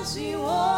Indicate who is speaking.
Speaker 1: as you are.